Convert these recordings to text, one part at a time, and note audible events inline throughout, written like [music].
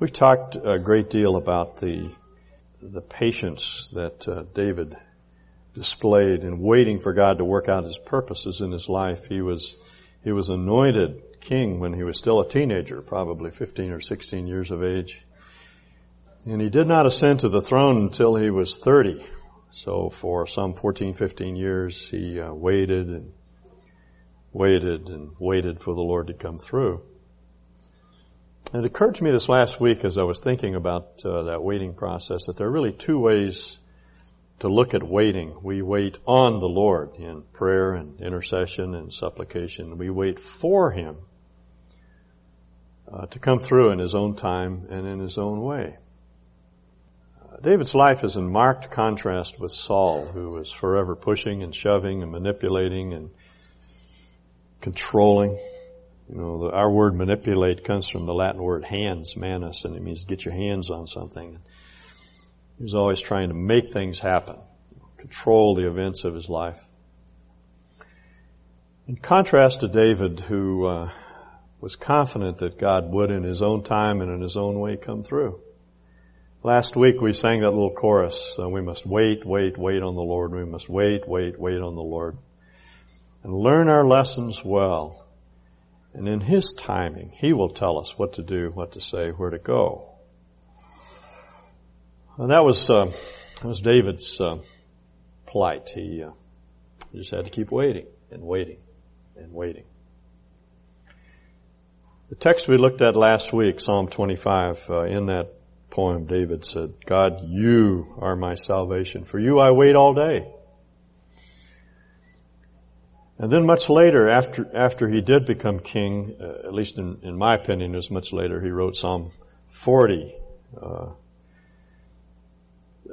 We've talked a great deal about the the patience that uh, David displayed in waiting for God to work out His purposes in his life. He was he was anointed king when he was still a teenager, probably 15 or 16 years of age, and he did not ascend to the throne until he was 30. So for some 14, 15 years, he uh, waited and waited and waited for the Lord to come through. It occurred to me this last week as I was thinking about uh, that waiting process that there are really two ways to look at waiting. We wait on the Lord in prayer and intercession and supplication. We wait for Him uh, to come through in His own time and in His own way. Uh, David's life is in marked contrast with Saul, who was forever pushing and shoving and manipulating and controlling. You know, the, our word manipulate comes from the Latin word hands, manus, and it means get your hands on something. He was always trying to make things happen, control the events of his life. In contrast to David, who uh, was confident that God would in his own time and in his own way come through. Last week we sang that little chorus, uh, we must wait, wait, wait on the Lord. We must wait, wait, wait on the Lord. And learn our lessons well and in His timing, He will tell us what to do, what to say, where to go. And that was, uh, that was David's uh, plight. He, uh, he just had to keep waiting and waiting and waiting. The text we looked at last week, Psalm 25, uh, in that poem, David said, God, you are my salvation. For you I wait all day. And then much later, after, after he did become king, uh, at least in, in my opinion, it was much later, he wrote Psalm 40. Uh,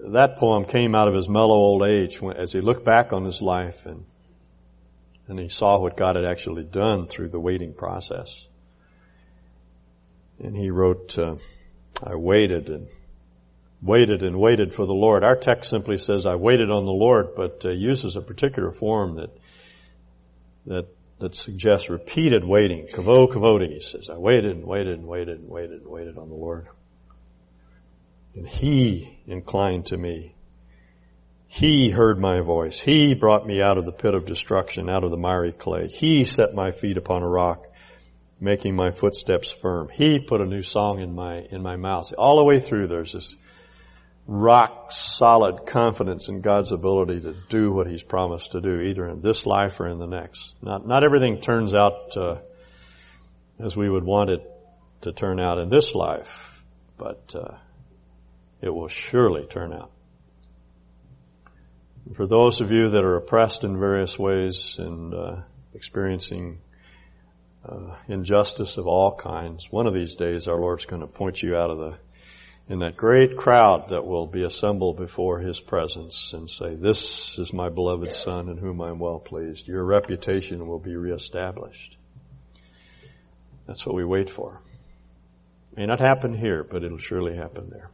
that poem came out of his mellow old age when, as he looked back on his life and, and he saw what God had actually done through the waiting process. And he wrote, uh, I waited and waited and waited for the Lord. Our text simply says, I waited on the Lord, but uh, uses a particular form that that, that suggests repeated waiting. Kavo kavodi, he says. I waited and waited and waited and waited and waited on the Lord. And He inclined to me. He heard my voice. He brought me out of the pit of destruction, out of the miry clay. He set my feet upon a rock, making my footsteps firm. He put a new song in my, in my mouth. All the way through there's this rock solid confidence in God's ability to do what He's promised to do, either in this life or in the next. Not, not everything turns out uh, as we would want it to turn out in this life, but uh, it will surely turn out. For those of you that are oppressed in various ways and uh, experiencing uh, injustice of all kinds, one of these days our Lord's going to point you out of the in that great crowd that will be assembled before his presence and say, this is my beloved son in whom I am well pleased. Your reputation will be reestablished. That's what we wait for. May not happen here, but it'll surely happen there.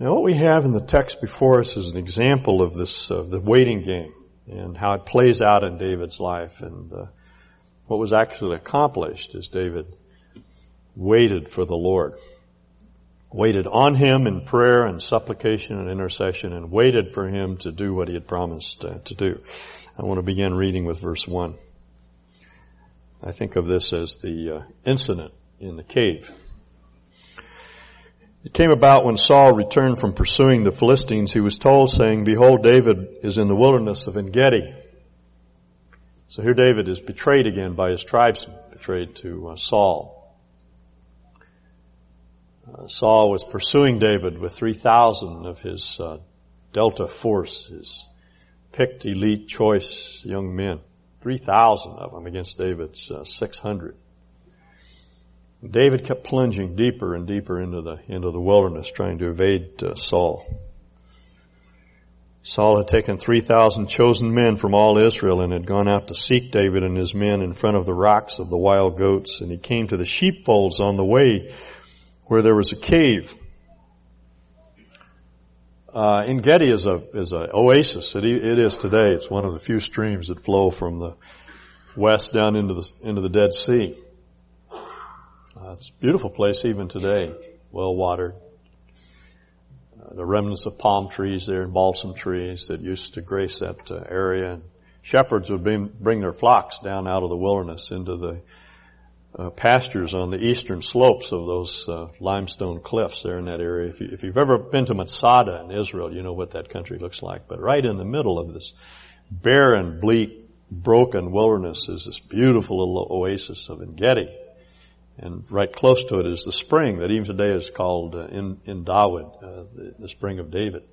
Now what we have in the text before us is an example of this, uh, the waiting game and how it plays out in David's life and uh, what was actually accomplished as David waited for the Lord waited on him in prayer and supplication and intercession and waited for him to do what he had promised uh, to do. I want to begin reading with verse 1. I think of this as the uh, incident in the cave. It came about when Saul returned from pursuing the Philistines, he was told saying, behold, David is in the wilderness of Engedi. So here David is betrayed again by his tribesmen, betrayed to uh, Saul. Uh, Saul was pursuing David with 3,000 of his uh, Delta force, his picked elite choice young men. 3,000 of them against David's uh, 600. David kept plunging deeper and deeper into the, into the wilderness trying to evade uh, Saul. Saul had taken 3,000 chosen men from all Israel and had gone out to seek David and his men in front of the rocks of the wild goats and he came to the sheepfolds on the way where there was a cave. Uh, Engedi is a is an oasis. It, it is today. It's one of the few streams that flow from the west down into the into the Dead Sea. Uh, it's a beautiful place even today, well watered. Uh, the remnants of palm trees there and balsam trees that used to grace that uh, area. And shepherds would bring, bring their flocks down out of the wilderness into the uh, pastures on the eastern slopes of those uh, limestone cliffs there in that area. If, you, have ever been to Masada in Israel, you know what that country looks like. But right in the middle of this barren, bleak, broken wilderness is this beautiful little oasis of Engedi. And right close to it is the spring that even today is called uh, in, in Dawood, uh, the, the spring of David.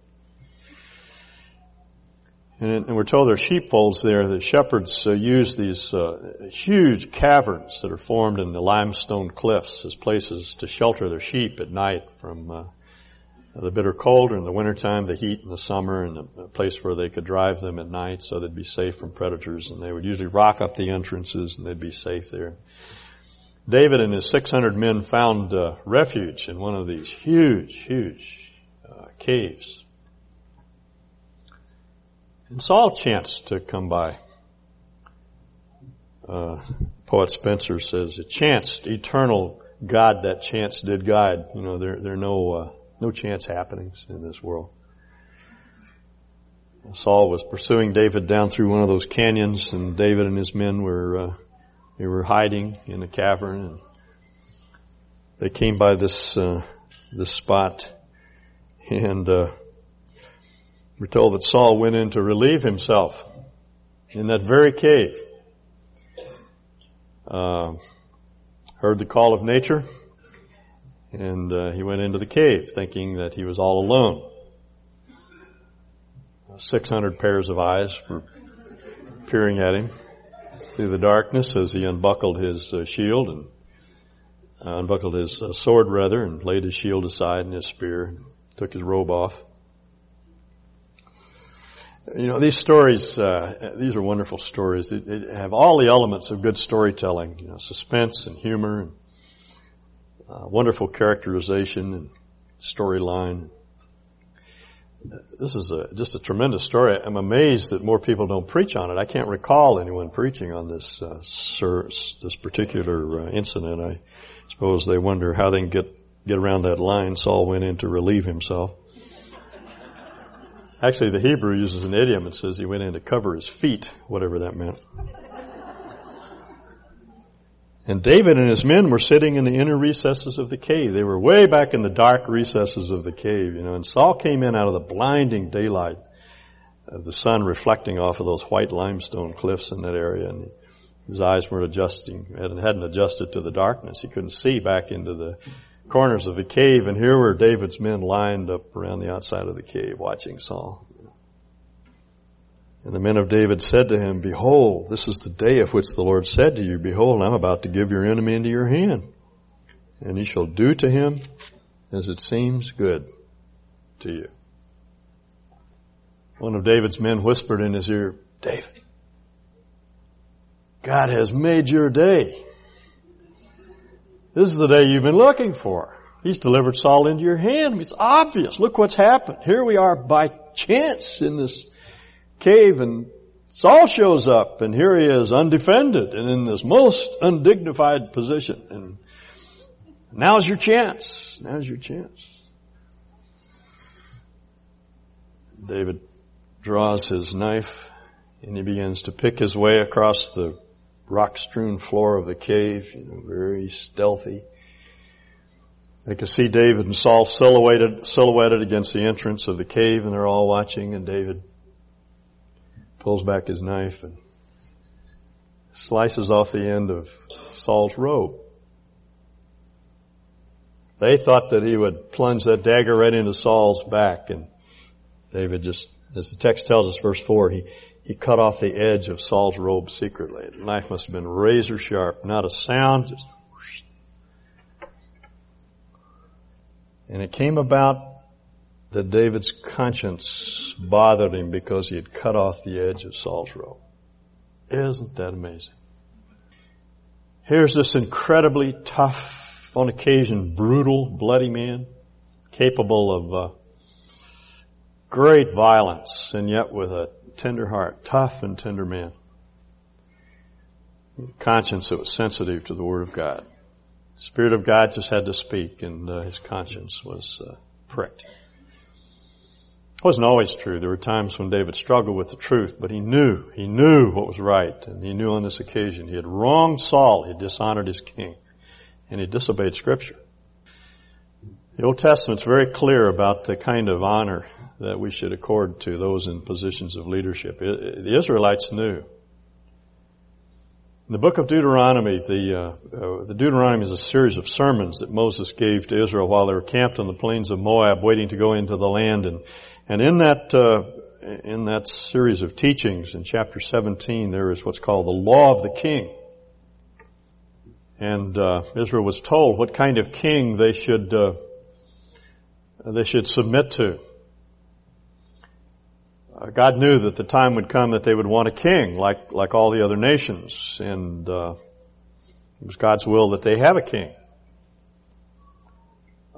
And, and we're told there are sheepfolds there. The shepherds uh, use these uh, huge caverns that are formed in the limestone cliffs as places to shelter their sheep at night from uh, the bitter cold in the wintertime, the heat in the summer, and a place where they could drive them at night so they'd be safe from predators. And they would usually rock up the entrances and they'd be safe there. David and his 600 men found uh, refuge in one of these huge, huge uh, caves. And Saul chanced to come by. Uh, poet Spenser says, it chanced, eternal God that chance did guide. You know, there, there are no, uh, no chance happenings in this world. Saul was pursuing David down through one of those canyons and David and his men were, uh, they were hiding in a cavern and they came by this, uh, this spot and, uh, we're told that Saul went in to relieve himself in that very cave. Uh, heard the call of nature, and uh, he went into the cave thinking that he was all alone. 600 pairs of eyes were peering at him through the darkness as he unbuckled his uh, shield and uh, unbuckled his uh, sword rather and laid his shield aside and his spear, and took his robe off. You know, these stories, uh, these are wonderful stories. They, they, have all the elements of good storytelling, you know, suspense and humor and uh, wonderful characterization and storyline. This is a, just a tremendous story. I'm amazed that more people don't preach on it. I can't recall anyone preaching on this, uh, this particular uh, incident. I suppose they wonder how they can get, get around that line. Saul went in to relieve himself. Actually, the Hebrew uses an idiom and says he went in to cover his feet, whatever that meant. And David and his men were sitting in the inner recesses of the cave. They were way back in the dark recesses of the cave, you know, and Saul came in out of the blinding daylight of the sun reflecting off of those white limestone cliffs in that area and his eyes weren't adjusting, hadn't adjusted to the darkness. He couldn't see back into the corners of the cave, and here were David's men lined up around the outside of the cave watching Saul. And the men of David said to him, Behold, this is the day of which the Lord said to you, Behold, I'm about to give your enemy into your hand, and he shall do to him as it seems good to you. One of David's men whispered in his ear, David, God has made your day. This is the day you've been looking for. He's delivered Saul into your hand. It's obvious. Look what's happened. Here we are by chance in this cave and Saul shows up and here he is undefended and in this most undignified position. And now's your chance. Now's your chance. David draws his knife and he begins to pick his way across the rock-strewn floor of the cave, you know, very stealthy. They can see David and Saul silhouetted, silhouetted against the entrance of the cave and they're all watching and David pulls back his knife and slices off the end of Saul's robe. They thought that he would plunge that dagger right into Saul's back and David just, as the text tells us, verse 4, he, he cut off the edge of Saul's robe secretly. The knife must have been razor sharp, not a sound, just whoosh. And it came about that David's conscience bothered him because he had cut off the edge of Saul's robe. Isn't that amazing? Here's this incredibly tough, on occasion brutal, bloody man, capable of uh, great violence, and yet with a tender heart, tough and tender man. Conscience that was sensitive to the Word of God. Spirit of God just had to speak and uh, his conscience was uh, pricked. It wasn't always true. There were times when David struggled with the truth, but he knew, he knew what was right, and he knew on this occasion he had wronged Saul, he had dishonored his king, and he disobeyed scripture. The Old Testament's very clear about the kind of honor that we should accord to those in positions of leadership. The Israelites knew in the book of Deuteronomy, the, uh, uh, the Deuteronomy is a series of sermons that Moses gave to Israel while they were camped on the plains of Moab, waiting to go into the land. And and in that uh, in that series of teachings, in chapter 17, there is what's called the law of the king. And uh, Israel was told what kind of king they should uh, they should submit to. Uh, God knew that the time would come that they would want a king, like like all the other nations, and uh, it was God's will that they have a king.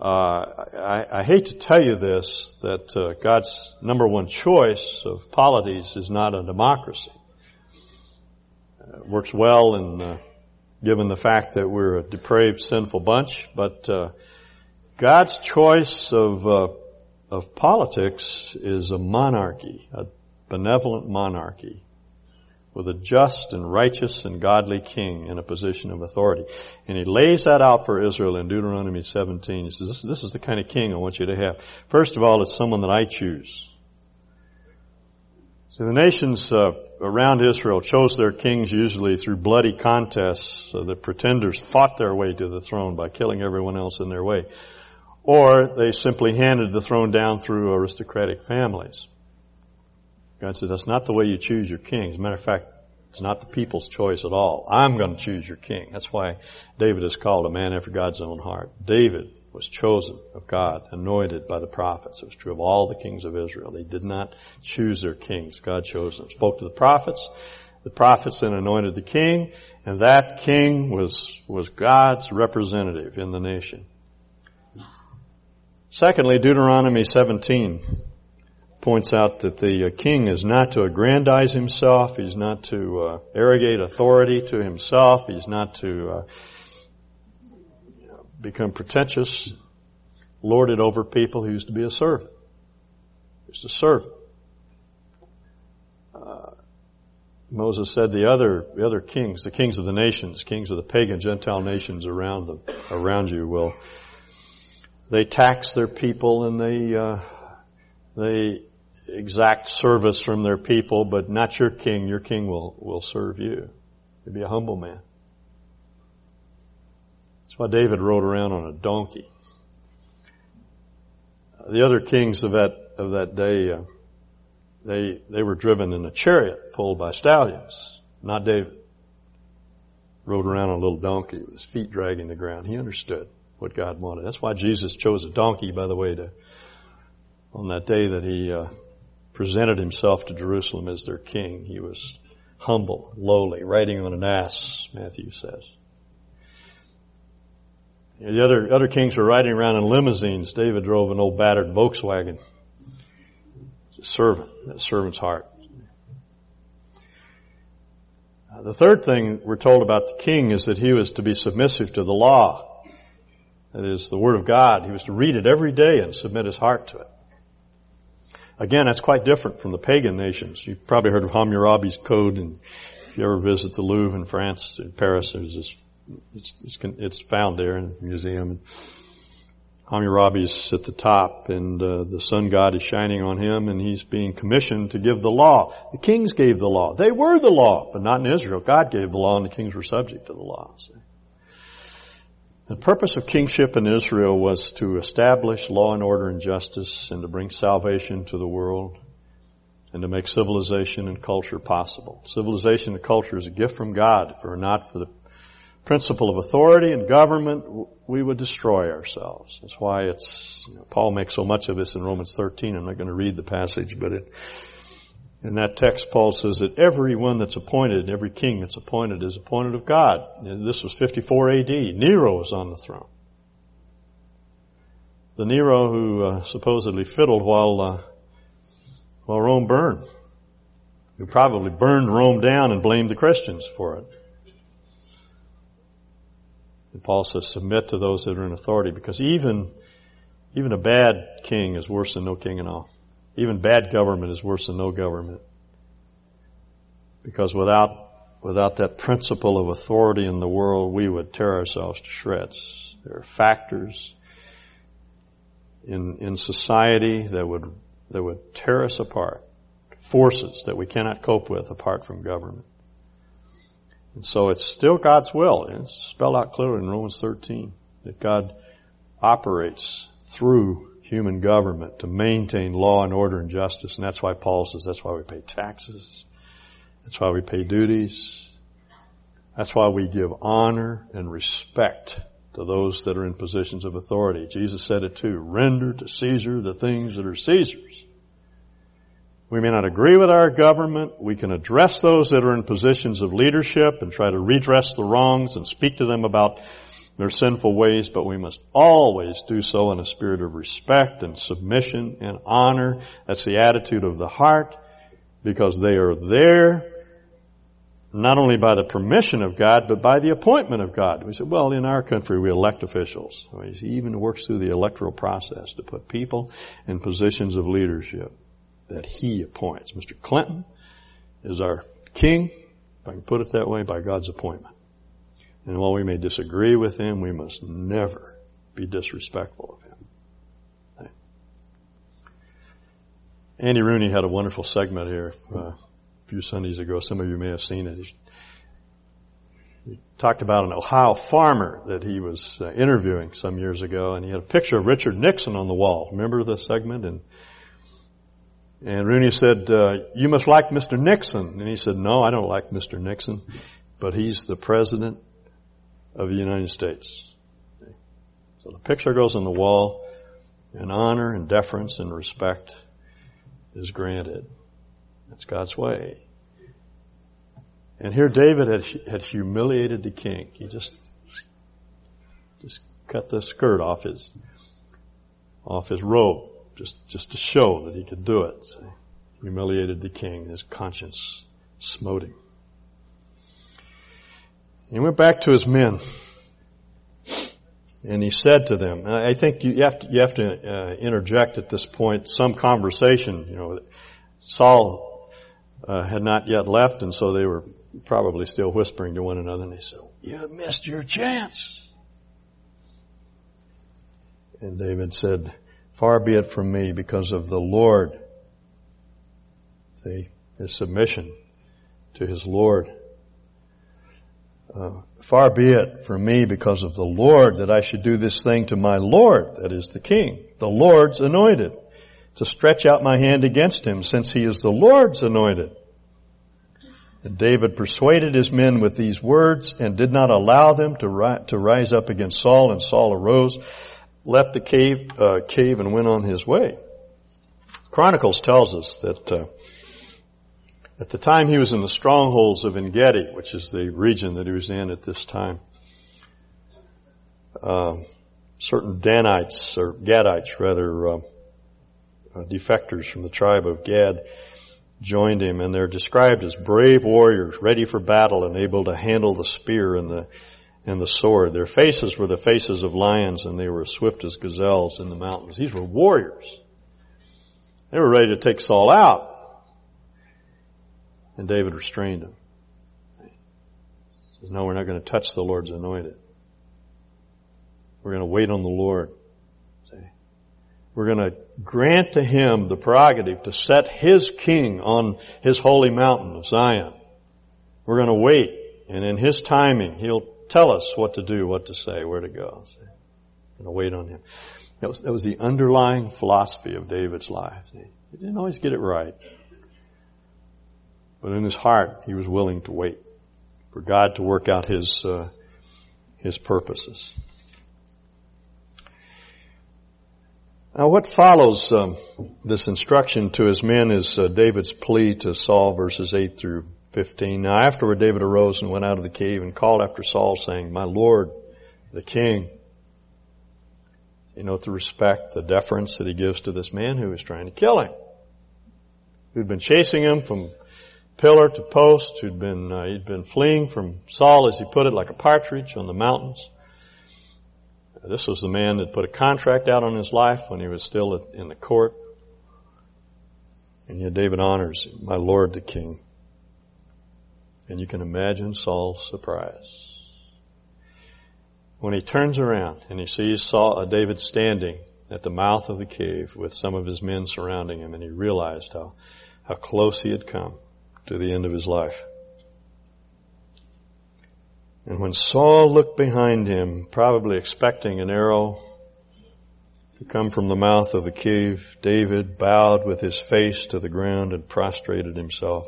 Uh, I, I, hate to tell you this, that uh, God's number one choice of polities is not a democracy. It works well in uh, given the fact that we're a depraved, sinful bunch, but God's choice of of politics is a monarchy, a benevolent monarchy with a just and righteous and godly king in a position of authority. And he lays that out for Israel in Deuteronomy 17. He says, this, this is the kind of king I want you to have. First of all, it's someone that I choose. So the nations uh, around Israel chose their kings usually through bloody contests. So the pretenders fought their way to the throne by killing everyone else in their way or they simply handed the throne down through aristocratic families. God says that's not the way you choose your king. As a matter of fact, it's not the people's choice at all. I'm going to choose your king. That's why David is called a man after God's own heart. David was chosen of God, anointed by the prophets. It was true of all the kings of Israel. They did not choose their kings. God chose them. Spoke to the prophets. The prophets then anointed the king, and that king was, was God's representative in the nation. Secondly, Deuteronomy 17 points out that the uh, king is not to aggrandize himself, he's not to uh, arrogate authority to himself, he's not to uh, become pretentious, lord it over people, he used to be a servant. He's to serve. Uh, Moses said the other, the other kings, the kings of the nations, kings of the pagan Gentile nations around them, around you will they tax their people and they uh, they exact service from their people, but not your king. Your king will will serve you. Be a humble man. That's why David rode around on a donkey. The other kings of that of that day, uh, they they were driven in a chariot pulled by stallions. Not David. Rode around on a little donkey with his feet dragging the ground. He understood what God wanted. That's why Jesus chose a donkey, by the way, to, on that day that he uh, presented himself to Jerusalem as their king. He was humble, lowly, riding on an ass, Matthew says. The other, other kings were riding around in limousines. David drove an old battered Volkswagen. A servant, that servant's heart. Uh, the third thing we're told about the king is that he was to be submissive to the law. That is the Word of God. He was to read it every day and submit his heart to it. Again, that's quite different from the pagan nations. You've probably heard of Hammurabi's Code, and if you ever visit the Louvre in France, in Paris, there's this, it's, it's, it's found there in the museum. And Hammurabi's at the top, and uh, the sun god is shining on him, and he's being commissioned to give the law. The kings gave the law. They were the law, but not in Israel. God gave the law, and the kings were subject to the law. The purpose of kingship in Israel was to establish law and order and justice and to bring salvation to the world and to make civilization and culture possible. Civilization and culture is a gift from God. If it were not for the principle of authority and government, we would destroy ourselves. That's why it's, you know, Paul makes so much of this in Romans 13. I'm not going to read the passage, but it, in that text, Paul says that everyone that's appointed, every king that's appointed is appointed of God. This was 54 AD. Nero was on the throne. The Nero who uh, supposedly fiddled while uh, while Rome burned, who probably burned Rome down and blamed the Christians for it. And Paul says submit to those that are in authority because even, even a bad king is worse than no king at all. Even bad government is worse than no government. Because without, without that principle of authority in the world, we would tear ourselves to shreds. There are factors in, in society that would, that would tear us apart. Forces that we cannot cope with apart from government. And so it's still God's will. It's spelled out clearly in Romans 13 that God operates through human government to maintain law and order and justice. And that's why Paul says that's why we pay taxes. That's why we pay duties. That's why we give honor and respect to those that are in positions of authority. Jesus said it too. Render to Caesar the things that are Caesar's. We may not agree with our government. We can address those that are in positions of leadership and try to redress the wrongs and speak to them about their sinful ways, but we must always do so in a spirit of respect and submission and honor. That's the attitude of the heart because they are there not only by the permission of God, but by the appointment of God. We said, well, in our country we elect officials. He even works through the electoral process to put people in positions of leadership that he appoints. Mr. Clinton is our king, if I can put it that way, by God's appointment. And while we may disagree with him, we must never be disrespectful of him. Andy Rooney had a wonderful segment here. Uh, few Sundays ago. Some of you may have seen it. He, he talked about an Ohio farmer that he was uh, interviewing some years ago, and he had a picture of Richard Nixon on the wall. Remember the segment? And and Rooney said, uh, "You must like Mr. Nixon." And he said, "No, I don't like Mr. Nixon, but he's the president of the United States." So the picture goes on the wall, and honor and deference and respect is granted. That's God's way. And here David had, had humiliated the king. He just, just cut the skirt off his, off his robe, just, just to show that he could do it. So humiliated the king, his conscience smote him. He went back to his men. And he said to them, I think you have to, you have to uh, interject at this point some conversation, you know, Saul uh, had not yet left and so they were probably still whispering to one another, and they said, you missed your chance. And David said, far be it from me because of the Lord. See, his submission to his Lord. Uh, far be it from me because of the Lord that I should do this thing to my Lord, that is the King, the Lord's anointed, to stretch out my hand against him since he is the Lord's anointed. And David persuaded his men with these words and did not allow them to, ri- to rise up against Saul. And Saul arose, left the cave, uh, cave and went on his way. Chronicles tells us that uh, at the time he was in the strongholds of Engedi, which is the region that he was in at this time, uh, certain Danites or Gadites rather, uh, uh, defectors from the tribe of Gad joined him and they're described as brave warriors ready for battle and able to handle the spear and the and the sword. Their faces were the faces of lions and they were as swift as gazelles in the mountains. These were warriors. They were ready to take Saul out. And David restrained him. He says, no, we're not going to touch the Lord's anointed. We're going to wait on the Lord. We're going to grant to him the prerogative to set his king on his holy mountain of Zion. We're going to wait, and in his timing, he'll tell us what to do, what to say, where to go. So, going to wait on him. That was, that was the underlying philosophy of David's life. He didn't always get it right. But in his heart, he was willing to wait for God to work out his, uh, his purposes. Now what follows um, this instruction to his men is uh, David's plea to Saul verses 8 through 15. Now afterward David arose and went out of the cave and called after Saul saying, My Lord, the King. You know, the respect, the deference that he gives to this man who is trying to kill him. Who'd been chasing him from pillar to post, who'd been, uh, he'd been fleeing from Saul, as he put it, like a partridge on the mountains. This was the man that put a contract out on his life when he was still in the court. And yet David honors my Lord the King. And you can imagine Saul's surprise. When he turns around and he sees Saul, uh, David standing at the mouth of the cave with some of his men surrounding him and he realized how, how close he had come to the end of his life. And when Saul looked behind him, probably expecting an arrow to come from the mouth of the cave, David bowed with his face to the ground and prostrated himself.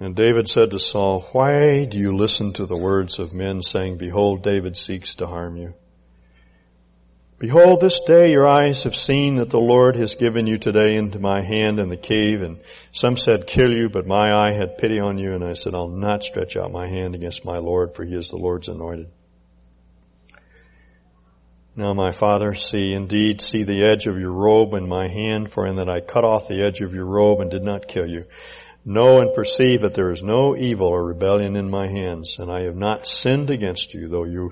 And David said to Saul, Why do you listen to the words of men saying, Behold, David seeks to harm you? Behold, this day your eyes have seen that the Lord has given you today into my hand in the cave, and some said, kill you, but my eye had pity on you, and I said, I'll not stretch out my hand against my Lord, for he is the Lord's anointed. Now my father, see, indeed, see the edge of your robe in my hand, for in that I cut off the edge of your robe and did not kill you. Know and perceive that there is no evil or rebellion in my hands, and I have not sinned against you, though you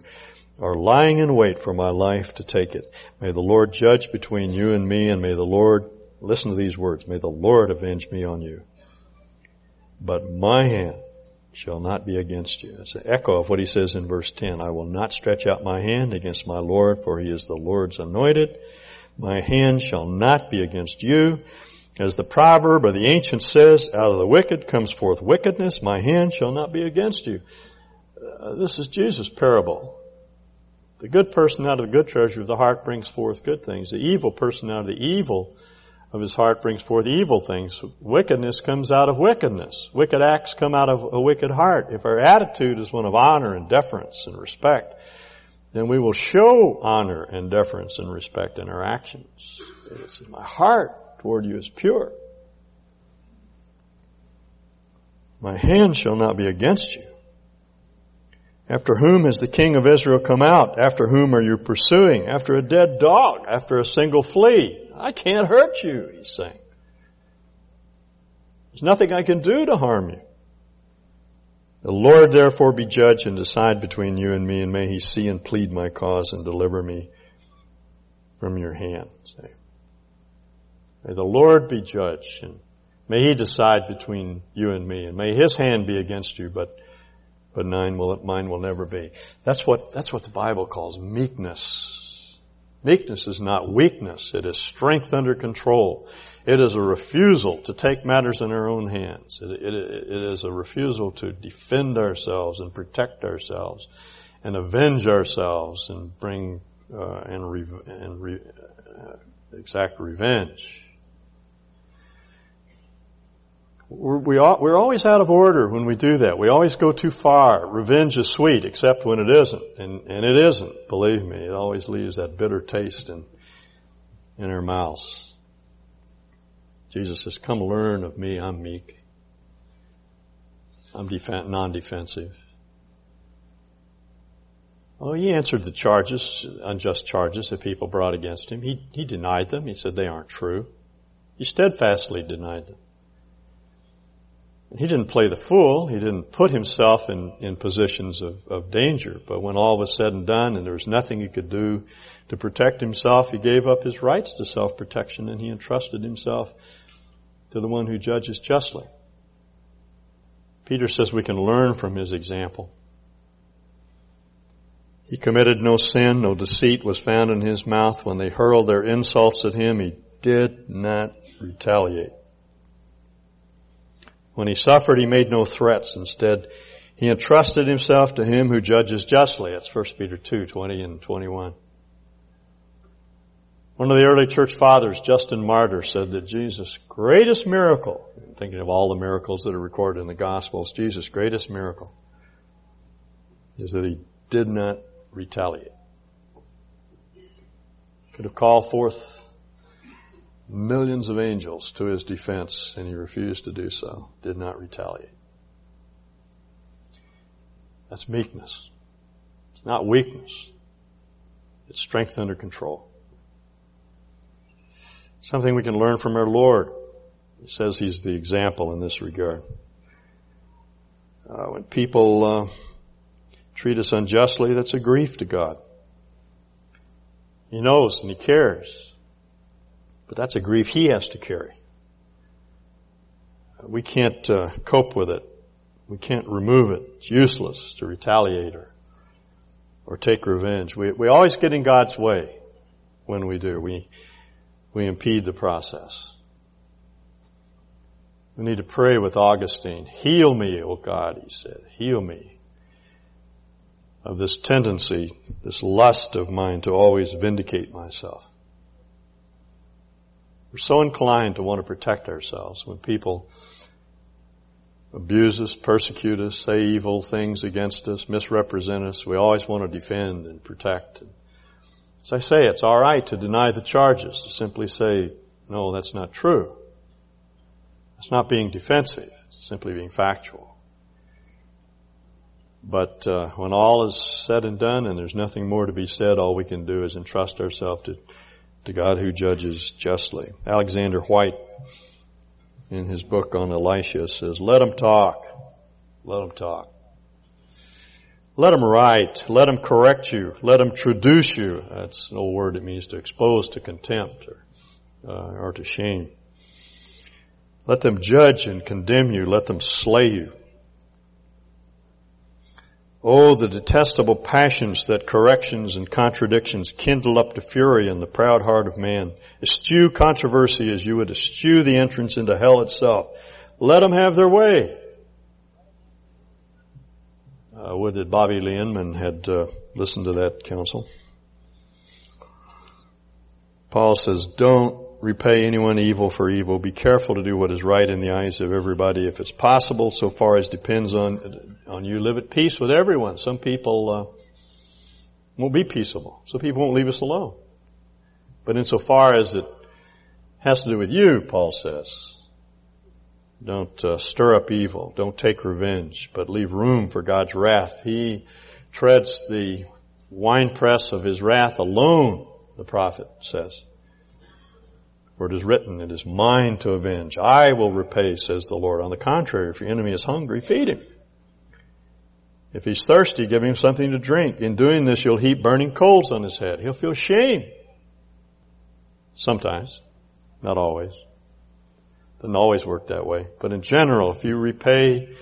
are lying in wait for my life to take it. May the Lord judge between you and me and may the Lord, listen to these words, may the Lord avenge me on you. But my hand shall not be against you. It's an echo of what he says in verse 10. I will not stretch out my hand against my Lord for he is the Lord's anointed. My hand shall not be against you. As the proverb or the ancient says, out of the wicked comes forth wickedness. My hand shall not be against you. Uh, this is Jesus' parable. The good person out of the good treasure of the heart brings forth good things. The evil person out of the evil of his heart brings forth evil things. Wickedness comes out of wickedness. Wicked acts come out of a wicked heart. If our attitude is one of honor and deference and respect, then we will show honor and deference and respect in our actions. It's my heart toward you is pure. My hand shall not be against you. After whom has the king of Israel come out? After whom are you pursuing? After a dead dog, after a single flea. I can't hurt you, he's saying. There's nothing I can do to harm you. The Lord therefore be judge and decide between you and me, and may he see and plead my cause and deliver me from your hand. Say. May the Lord be judge and may he decide between you and me, and may his hand be against you, but but mine will, mine will never be. That's what, that's what the Bible calls meekness. Meekness is not weakness. It is strength under control. It is a refusal to take matters in our own hands. It, it, it is a refusal to defend ourselves and protect ourselves and avenge ourselves and bring uh, and, re, and re, uh, exact revenge. We're, we are always out of order when we do that. We always go too far. Revenge is sweet, except when it isn't. And, and it isn't, believe me. It always leaves that bitter taste in, in our mouths. Jesus says, come learn of me. I'm meek. I'm defen- non-defensive. Well, he answered the charges, unjust charges that people brought against him. He, he denied them. He said they aren't true. He steadfastly denied them. He didn't play the fool. He didn't put himself in, in positions of, of danger. But when all was said and done and there was nothing he could do to protect himself, he gave up his rights to self-protection and he entrusted himself to the one who judges justly. Peter says we can learn from his example. He committed no sin, no deceit was found in his mouth. When they hurled their insults at him, he did not retaliate. When he suffered, he made no threats. Instead, he entrusted himself to him who judges justly. That's 1 Peter 2, 20 and 21. One of the early church fathers, Justin Martyr, said that Jesus' greatest miracle, thinking of all the miracles that are recorded in the Gospels, Jesus' greatest miracle is that he did not retaliate. Could have called forth millions of angels to his defense and he refused to do so, did not retaliate. That's meekness. It's not weakness. It's strength under control. Something we can learn from our Lord. He says he's the example in this regard. Uh, when people uh, treat us unjustly, that's a grief to God. He knows and he cares. But that's a grief he has to carry. We can't uh, cope with it. We can't remove it. It's useless to retaliate or, or take revenge. We, we always get in God's way when we do. We, we impede the process. We need to pray with Augustine. Heal me, O God, he said. Heal me of this tendency, this lust of mine to always vindicate myself. We're so inclined to want to protect ourselves when people abuse us, persecute us, say evil things against us, misrepresent us. We always want to defend and protect. As I say, it's alright to deny the charges, to simply say, no, that's not true. It's not being defensive, it's simply being factual. But uh, when all is said and done and there's nothing more to be said, all we can do is entrust ourselves to to God who judges justly. Alexander Whyte in his book on Elisha, says, let them talk. Let them talk. Let them write. Let them correct you. Let them traduce you. That's an old word. It means to expose to contempt or, uh, or to shame. Let them judge and condemn you. Let them slay you. Oh, the detestable passions that corrections and contradictions kindle up to fury in the proud heart of man. Eschew controversy as you would eschew the entrance into hell itself. Let them have their way. Uh, would that Bobby Lee Inman had uh, listened to that counsel. Paul says, don't repay anyone evil for evil. Be careful to do what is right in the eyes of everybody. If it's possible, so far as depends on, on you, live at peace with everyone. Some people, uh, won't be peaceable. Some people won't leave us alone. But insofar as it has to do with you, Paul says, don't uh, stir up evil. Don't take revenge, but leave room for God's wrath. He treads the winepress of his wrath alone, the prophet says. For it is written, it is mine to avenge. I will repay, says the Lord. On the contrary, if your enemy is hungry, feed him. If he's thirsty, give him something to drink. In doing this, you'll heap burning coals on his head. He'll feel shame. Sometimes. Not always. Doesn't always work that way. But in general, if you repay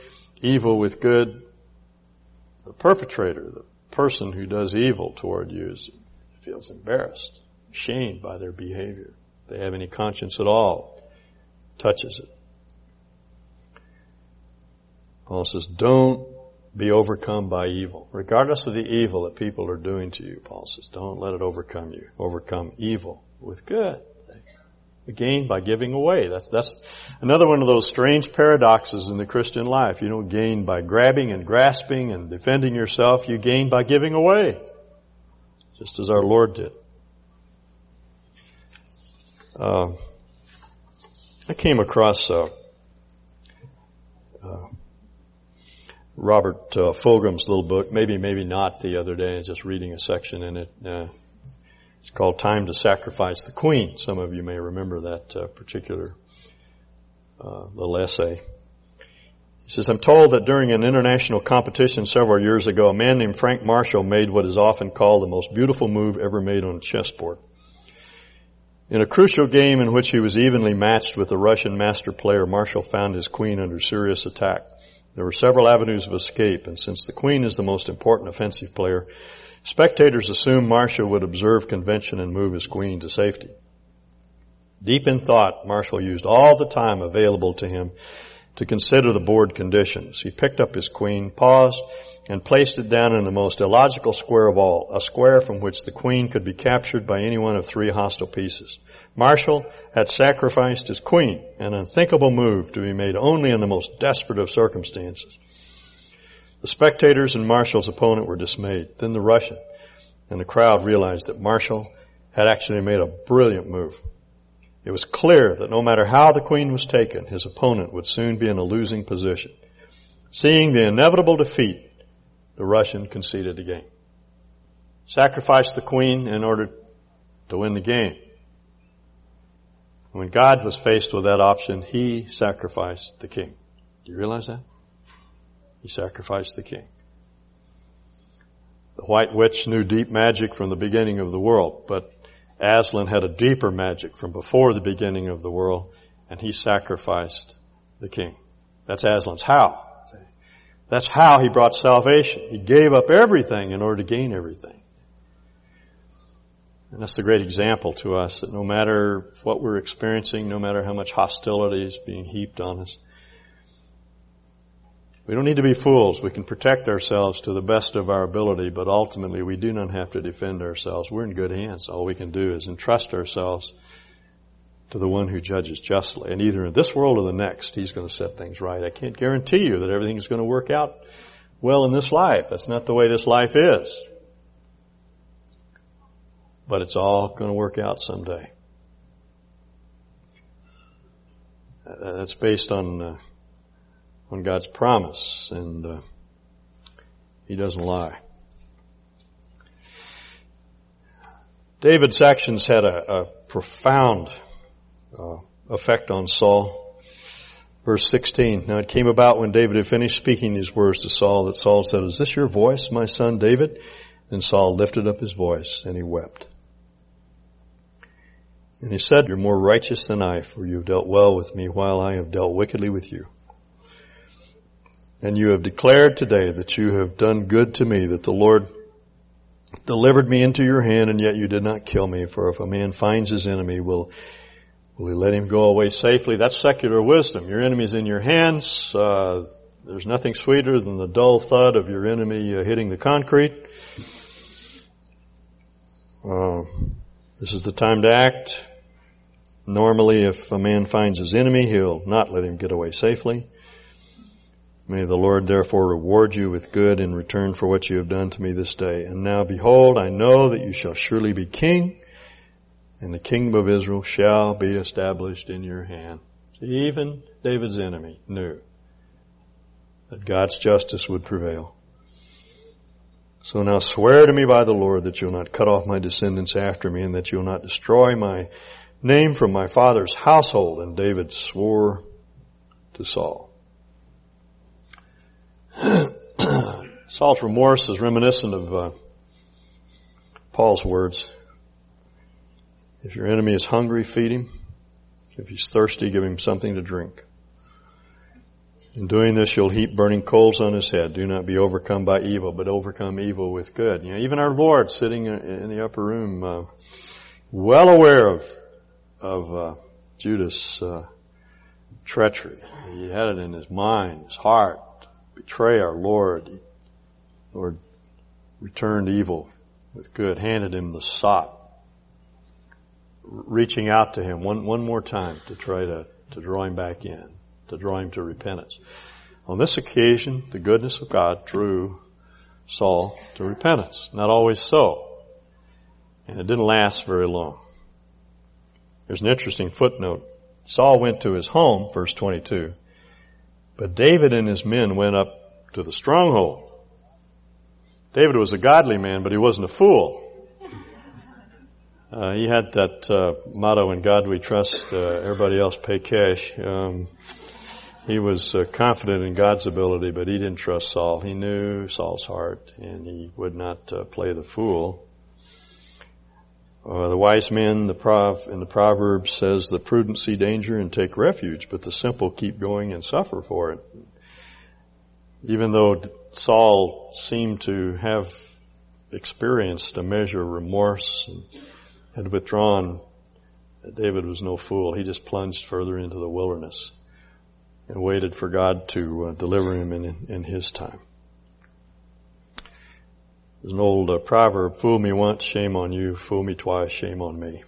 evil with good, the perpetrator, the person who does evil toward you feels embarrassed, shamed by their behavior they have any conscience at all, touches it. Paul says, don't be overcome by evil. Regardless of the evil that people are doing to you, Paul says, don't let it overcome you. Overcome evil with good. Gain by giving away. That's, that's another one of those strange paradoxes in the Christian life. You don't gain by grabbing and grasping and defending yourself. You gain by giving away. Just as our Lord did. Uh, I came across uh, uh, Robert uh, Fulghum's little book, maybe, maybe not the other day, just reading a section in it. Uh, it's called Time to Sacrifice the Queen. Some of you may remember that uh, particular little essay. He says, I'm told that during an international competition several years ago, a man named Frank Marshall made what is often called the most beautiful move ever made on a chessboard. In a crucial game in which he was evenly matched with the Russian master player, Marshall found his queen under serious attack. There were several avenues of escape, and since the queen is the most important offensive player, spectators assumed Marshall would observe convention and move his queen to safety. Deep in thought, Marshall used all the time available to him to consider the board conditions. He picked up his queen, paused, and placed it down in the most illogical square of all, a square from which the queen could be captured by any one of three hostile pieces. Marshall had sacrificed his queen, an unthinkable move to be made only in the most desperate of circumstances. The spectators and Marshall's opponent were dismayed. Then the Russian and the crowd realized that Marshall had actually made a brilliant move. It was clear that no matter how the queen was taken, his opponent would soon be in a losing position. Seeing the inevitable defeat, the Russian conceded the game. Sacrificed the queen in order to win the game. When God was faced with that option, He sacrificed the king. Do you realize that? He sacrificed the king. The White Witch knew deep magic from the beginning of the world, but Aslan had a deeper magic from before the beginning of the world, and he sacrificed the king. That's Aslan's how. That's how he brought salvation. He gave up everything in order to gain everything. And that's the great example to us that no matter what we're experiencing, no matter how much hostility is being heaped on us, we don't need to be fools. We can protect ourselves to the best of our ability, but ultimately we do not have to defend ourselves. We're in good hands. All we can do is entrust ourselves to the one who judges justly. And either in this world or the next, he's going to set things right. I can't guarantee you that everything's going to work out well in this life. That's not the way this life is. But it's all going to work out someday. That's based on uh, on God's promise, and uh, He doesn't lie. David's actions had a, a profound uh, effect on Saul. Verse 16, now it came about when David had finished speaking these words to Saul that Saul said, is this your voice, my son David? And Saul lifted up his voice and he wept. And he said, you're more righteous than I, for you have dealt well with me while I have dealt wickedly with you. And you have declared today that you have done good to me, that the Lord delivered me into your hand, and yet you did not kill me. For if a man finds his enemy, will will he let him go away safely? That's secular wisdom. Your enemy's in your hands. Uh, there's nothing sweeter than the dull thud of your enemy uh, hitting the concrete. Uh, this is the time to act. Normally, if a man finds his enemy, he'll not let him get away safely. May the Lord therefore reward you with good in return for what you have done to me this day. And now behold, I know that you shall surely be king, and the kingdom of Israel shall be established in your hand. Even David's enemy knew that God's justice would prevail. So now swear to me by the Lord that you'll not cut off my descendants after me and that you'll not destroy my name from my father's household. And David swore to Saul. [clears throat] Saul's remorse is reminiscent of uh, Paul's words. If your enemy is hungry, feed him. If he's thirsty, give him something to drink. In doing this, you'll heap burning coals on his head. Do not be overcome by evil, but overcome evil with good. You know, even our Lord, sitting in the upper room, uh, well aware of of uh, Judas' uh, treachery. He had it in his mind, his heart betray our Lord. Lord returned evil with good, handed him the sop, reaching out to him one, one more time to try to, to draw him back in, to draw him to repentance. On this occasion, the goodness of God drew Saul to repentance. Not always so. And it didn't last very long. There's an interesting footnote. Saul went to his home, verse 22, but David and his men went up to the stronghold. David was a godly man, but he wasn't a fool. Uh, he had that uh, motto, "In God we trust. Uh, everybody else pay cash." Um, he was uh, confident in God's ability, but he didn't trust Saul. He knew Saul's heart, and he would not uh, play the fool. Uh, the wise men the prov, in the Proverbs says the prudent see danger and take refuge, but the simple keep going and suffer for it. Even though Saul seemed to have experienced a measure of remorse and had withdrawn, David was no fool. He just plunged further into the wilderness and waited for God to uh, deliver him in, in his time. There's an old uh, proverb, fool me once, shame on you, fool me twice, shame on me.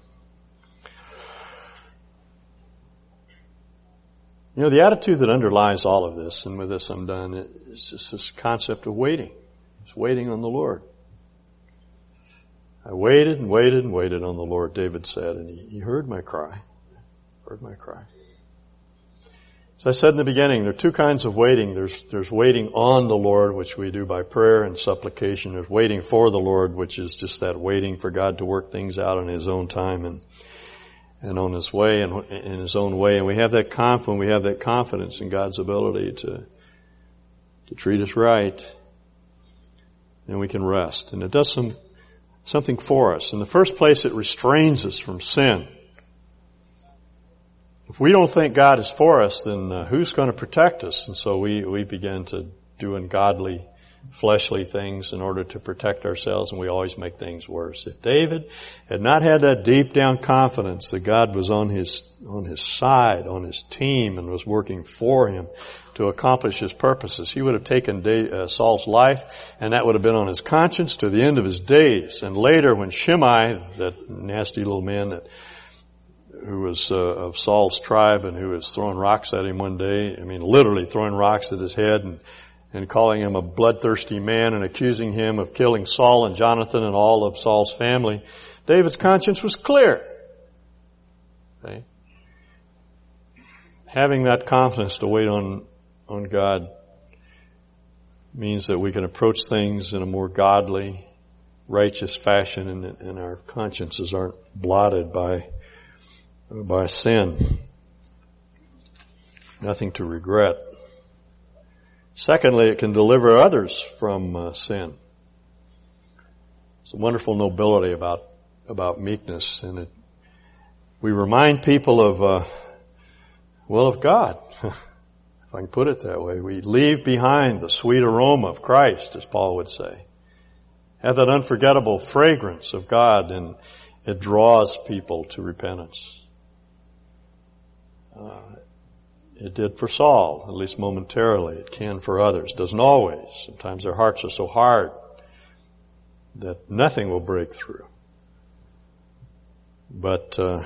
You know, the attitude that underlies all of this, and with this I'm done, is just this concept of waiting. It's waiting on the Lord. I waited and waited and waited on the Lord, David said, and he, he heard my cry. Heard my cry. As I said in the beginning, there are two kinds of waiting. There's, there's waiting on the Lord, which we do by prayer and supplication. There's waiting for the Lord, which is just that waiting for God to work things out in His own time and, and on His way and in His own way. And we have that confidence, we have that confidence in God's ability to, to treat us right. and we can rest. And it does some, something for us. In the first place, it restrains us from sin. If we don't think God is for us, then uh, who's going to protect us? And so we, we begin to do ungodly, fleshly things in order to protect ourselves and we always make things worse. If David had not had that deep down confidence that God was on his, on his side, on his team and was working for him to accomplish his purposes, he would have taken uh, Saul's life and that would have been on his conscience to the end of his days. And later when Shimei, that nasty little man that who was uh, of Saul's tribe and who was throwing rocks at him one day. I mean, literally throwing rocks at his head and and calling him a bloodthirsty man and accusing him of killing Saul and Jonathan and all of Saul's family. David's conscience was clear. Okay? Having that confidence to wait on on God means that we can approach things in a more godly, righteous fashion and, and our consciences aren't blotted by by sin. Nothing to regret. Secondly, it can deliver others from uh, sin. It's a wonderful nobility about about meekness, and it, we remind people of uh, will of God, [laughs] if I can put it that way. We leave behind the sweet aroma of Christ, as Paul would say. Have that unforgettable fragrance of God, and it draws people to repentance. Uh, it did for Saul, at least momentarily. It can for others. Doesn't always. Sometimes their hearts are so hard that nothing will break through. But uh,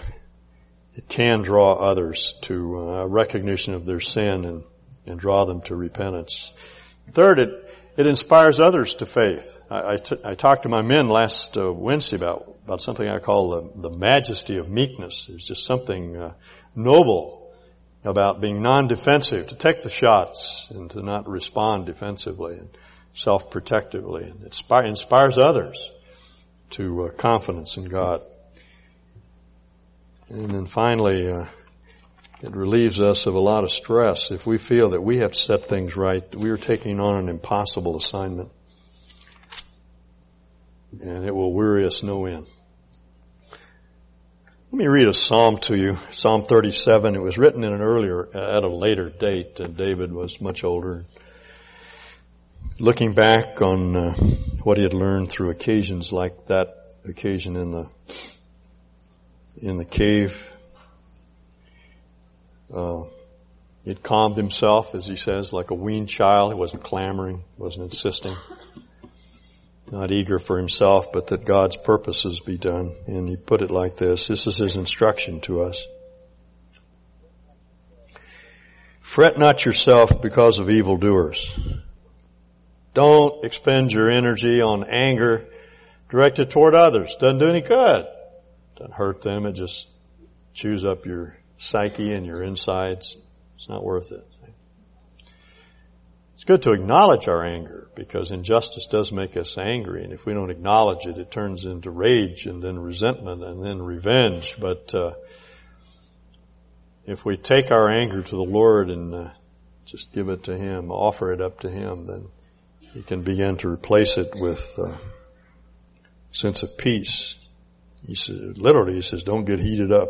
it can draw others to uh, recognition of their sin and, and draw them to repentance. Third, it it inspires others to faith. I, I, t- I talked to my men last uh, Wednesday about about something I call the, the majesty of meekness. There's just something uh, noble about being non-defensive, to take the shots and to not respond defensively and self-protectively. And it inspires others to uh, confidence in God. And then finally, uh, it relieves us of a lot of stress if we feel that we have to set things right. We are taking on an impossible assignment. And it will weary us no end. Let me read a psalm to you. Psalm 37. It was written in an earlier, at a later date, and David was much older. Looking back on uh, what he had learned through occasions like that occasion in the in the cave, uh, it calmed himself, as he says, like a weaned child. He wasn't clamoring, wasn't insisting not eager for himself, but that God's purposes be done. And he put it like this. This is his instruction to us. Fret not yourself because of evildoers. Don't expend your energy on anger directed toward others. Doesn't do any good. Doesn't hurt them. It just chews up your psyche and your insides. It's not worth it. It's good to acknowledge our anger because injustice does make us angry, and if we don't acknowledge it, it turns into rage and then resentment and then revenge. But uh, if we take our anger to the Lord and uh, just give it to Him, offer it up to Him, then He can begin to replace it with uh, sense of peace. He says, literally, He says, "Don't get heated up.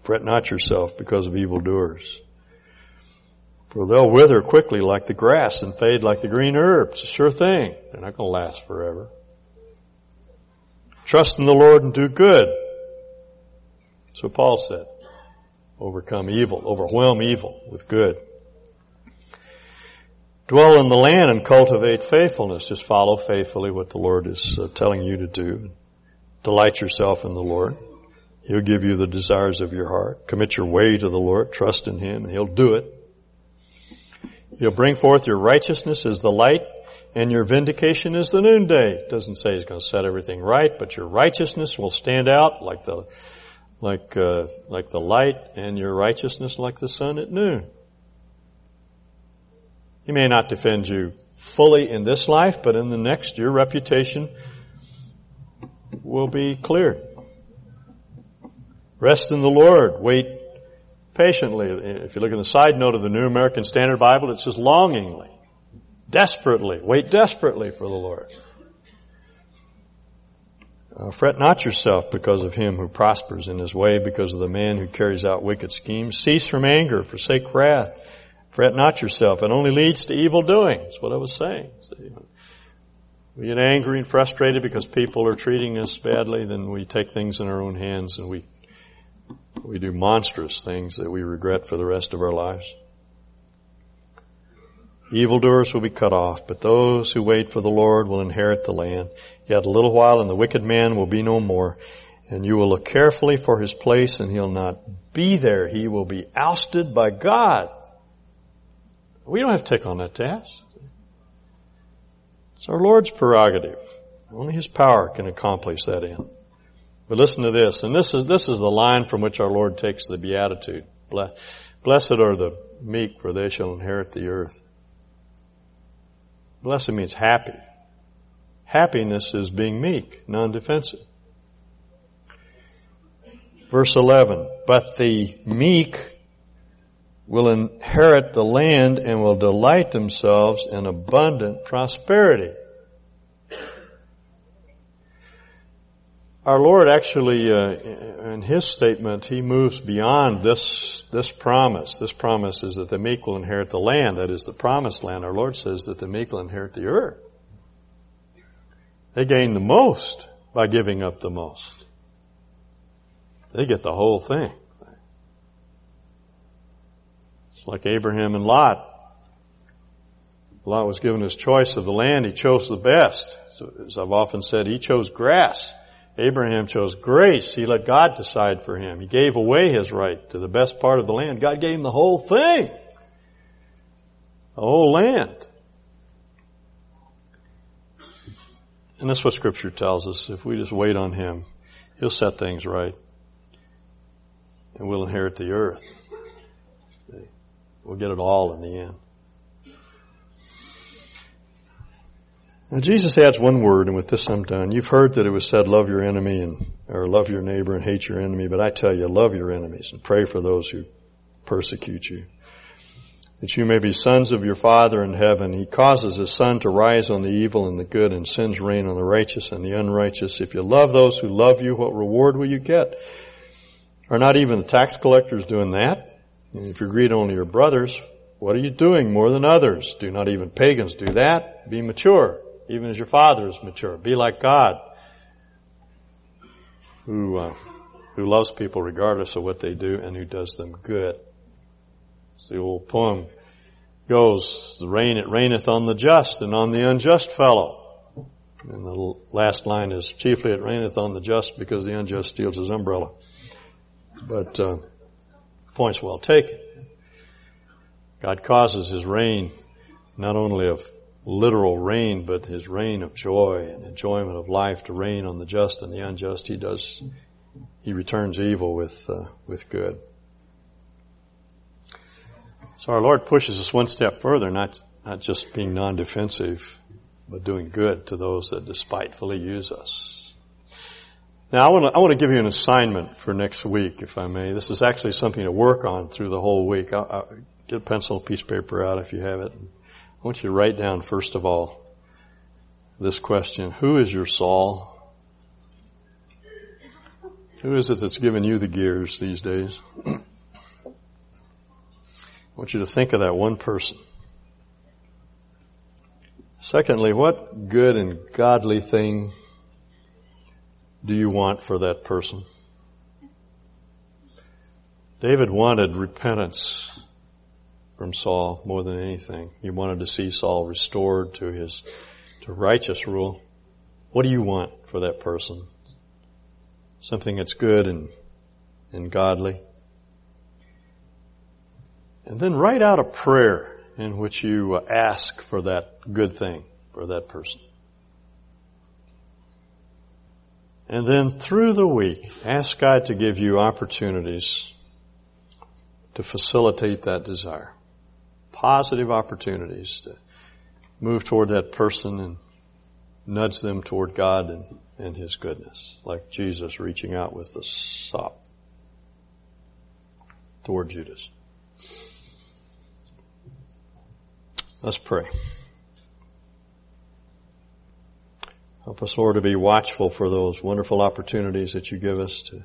Fret not yourself because of evildoers." For they'll wither quickly like the grass and fade like the green herb. It's a sure thing. They're not going to last forever. Trust in the Lord and do good. What Paul said. Overcome evil, overwhelm evil with good. Dwell in the land and cultivate faithfulness. Just follow faithfully what the Lord is uh, telling you to do. Delight yourself in the Lord. He'll give you the desires of your heart. Commit your way to the Lord. Trust in Him and He'll do it. You'll bring forth your righteousness as the light and your vindication is the noonday. It doesn't say he's going to set everything right, but your righteousness will stand out like the, like, uh, like the light and your righteousness like the sun at noon. He may not defend you fully in this life, but in the next, your reputation will be cleared. Rest in the Lord. Wait patiently. If you look at the side note of the New American Standard Bible, it says longingly. Desperately. Wait desperately for the Lord. Uh, fret not yourself because of him who prospers in his way, because of the man who carries out wicked schemes. Cease from anger, forsake wrath. Fret not yourself. It only leads to evil doing. That's what I was saying. we get angry and frustrated because people are treating us badly, then we take things in our own hands and we, we do monstrous things that we regret for the rest of our lives. Evildoers will be cut off, but those who wait for the Lord will inherit the land. Yet a little while and the wicked man will be no more. And you will look carefully for his place and he'll not be there. He will be ousted by God. We don't have to take on that task. It's our Lord's prerogative. Only His power can accomplish that end. But listen to this, and this is, this is the line from which our Lord takes the beatitude. Blessed are the meek, for they shall inherit the earth. Blessed means happy. Happiness is being meek, non-defensive. Verse 11, but the meek will inherit the land and will delight themselves in abundant prosperity. Our Lord actually, uh, in His statement, He moves beyond this, this promise. This promise is that the meek will inherit the land, that is the promised land. Our Lord says that the meek will inherit the earth. They gain the most by giving up the most. They get the whole thing. It's like Abraham and Lot. Lot was given his choice of the land. He chose the best. So, as I've often said, he chose grass. Abraham chose grace. He let God decide for him. He gave away his right to the best part of the land. God gave him the whole thing. The whole land. And that's what scripture tells us. If we just wait on him, he'll set things right. And we'll inherit the earth. We'll get it all in the end. Jesus adds one word, and with this I'm done. You've heard that it was said, love your enemy and, or love your neighbor and hate your enemy, but I tell you, love your enemies and pray for those who persecute you. That you may be sons of your Father in heaven. He causes his sun to rise on the evil and the good and sends rain on the righteous and the unrighteous. If you love those who love you, what reward will you get? Are not even the tax collectors doing that? And if you greet only your brothers, what are you doing more than others? Do not even pagans do that? Be mature even as your Father is mature. Be like God, who uh, who loves people regardless of what they do and who does them good. The old poem goes, the rain it raineth on the just and on the unjust fellow. And the last line is, chiefly it raineth on the just because the unjust steals his umbrella. But, uh, point's well taken. God causes his rain not only of literal rain, but his rain of joy and enjoyment of life to rain on the just and the unjust. He does, he returns evil with, uh, with good. So our Lord pushes us one step further, not, not just being non-defensive, but doing good to those that despitefully use us. Now I want to, I want to give you an assignment for next week, if I may. This is actually something to work on through the whole week. I'll, I'll get a pencil, piece of paper out if you have it. I want you to write down first of all this question. Who is your Saul? Who is it that's giving you the gears these days? [clears throat] I want you to think of that one person. Secondly, what good and godly thing do you want for that person? David wanted repentance from Saul more than anything. He wanted to see Saul restored to his to righteous rule. What do you want for that person? Something that's good and and godly. And then write out a prayer in which you uh, ask for that good thing for that person. And then through the week, ask God to give you opportunities to facilitate that desire positive opportunities to move toward that person and nudge them toward God and, and His goodness, like Jesus reaching out with the sop toward Judas. Let's pray. Help us, Lord, to be watchful for those wonderful opportunities that you give us to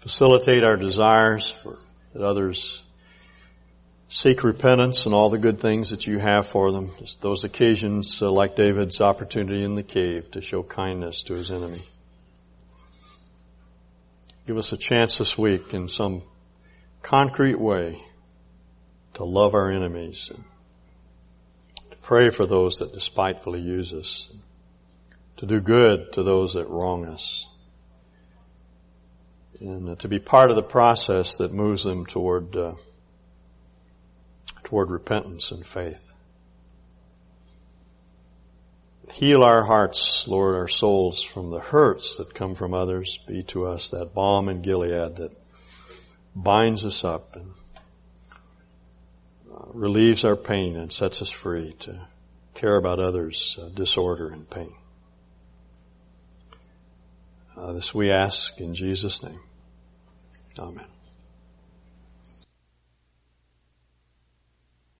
facilitate our desires for, that others seek repentance and all the good things that you have for them. Just those occasions, uh, like David's opportunity in the cave to show kindness to his enemy. Give us a chance this week in some concrete way to love our enemies and to pray for those that despitefully use us, to do good to those that wrong us, and to be part of the process that moves them toward uh, toward repentance and faith. Heal our hearts, Lord, our souls from the hurts that come from others. Be to us that balm in Gilead that binds us up and uh, relieves our pain and sets us free to care about others' uh, disorder and pain. Uh, this we ask in Jesus' name. Amen.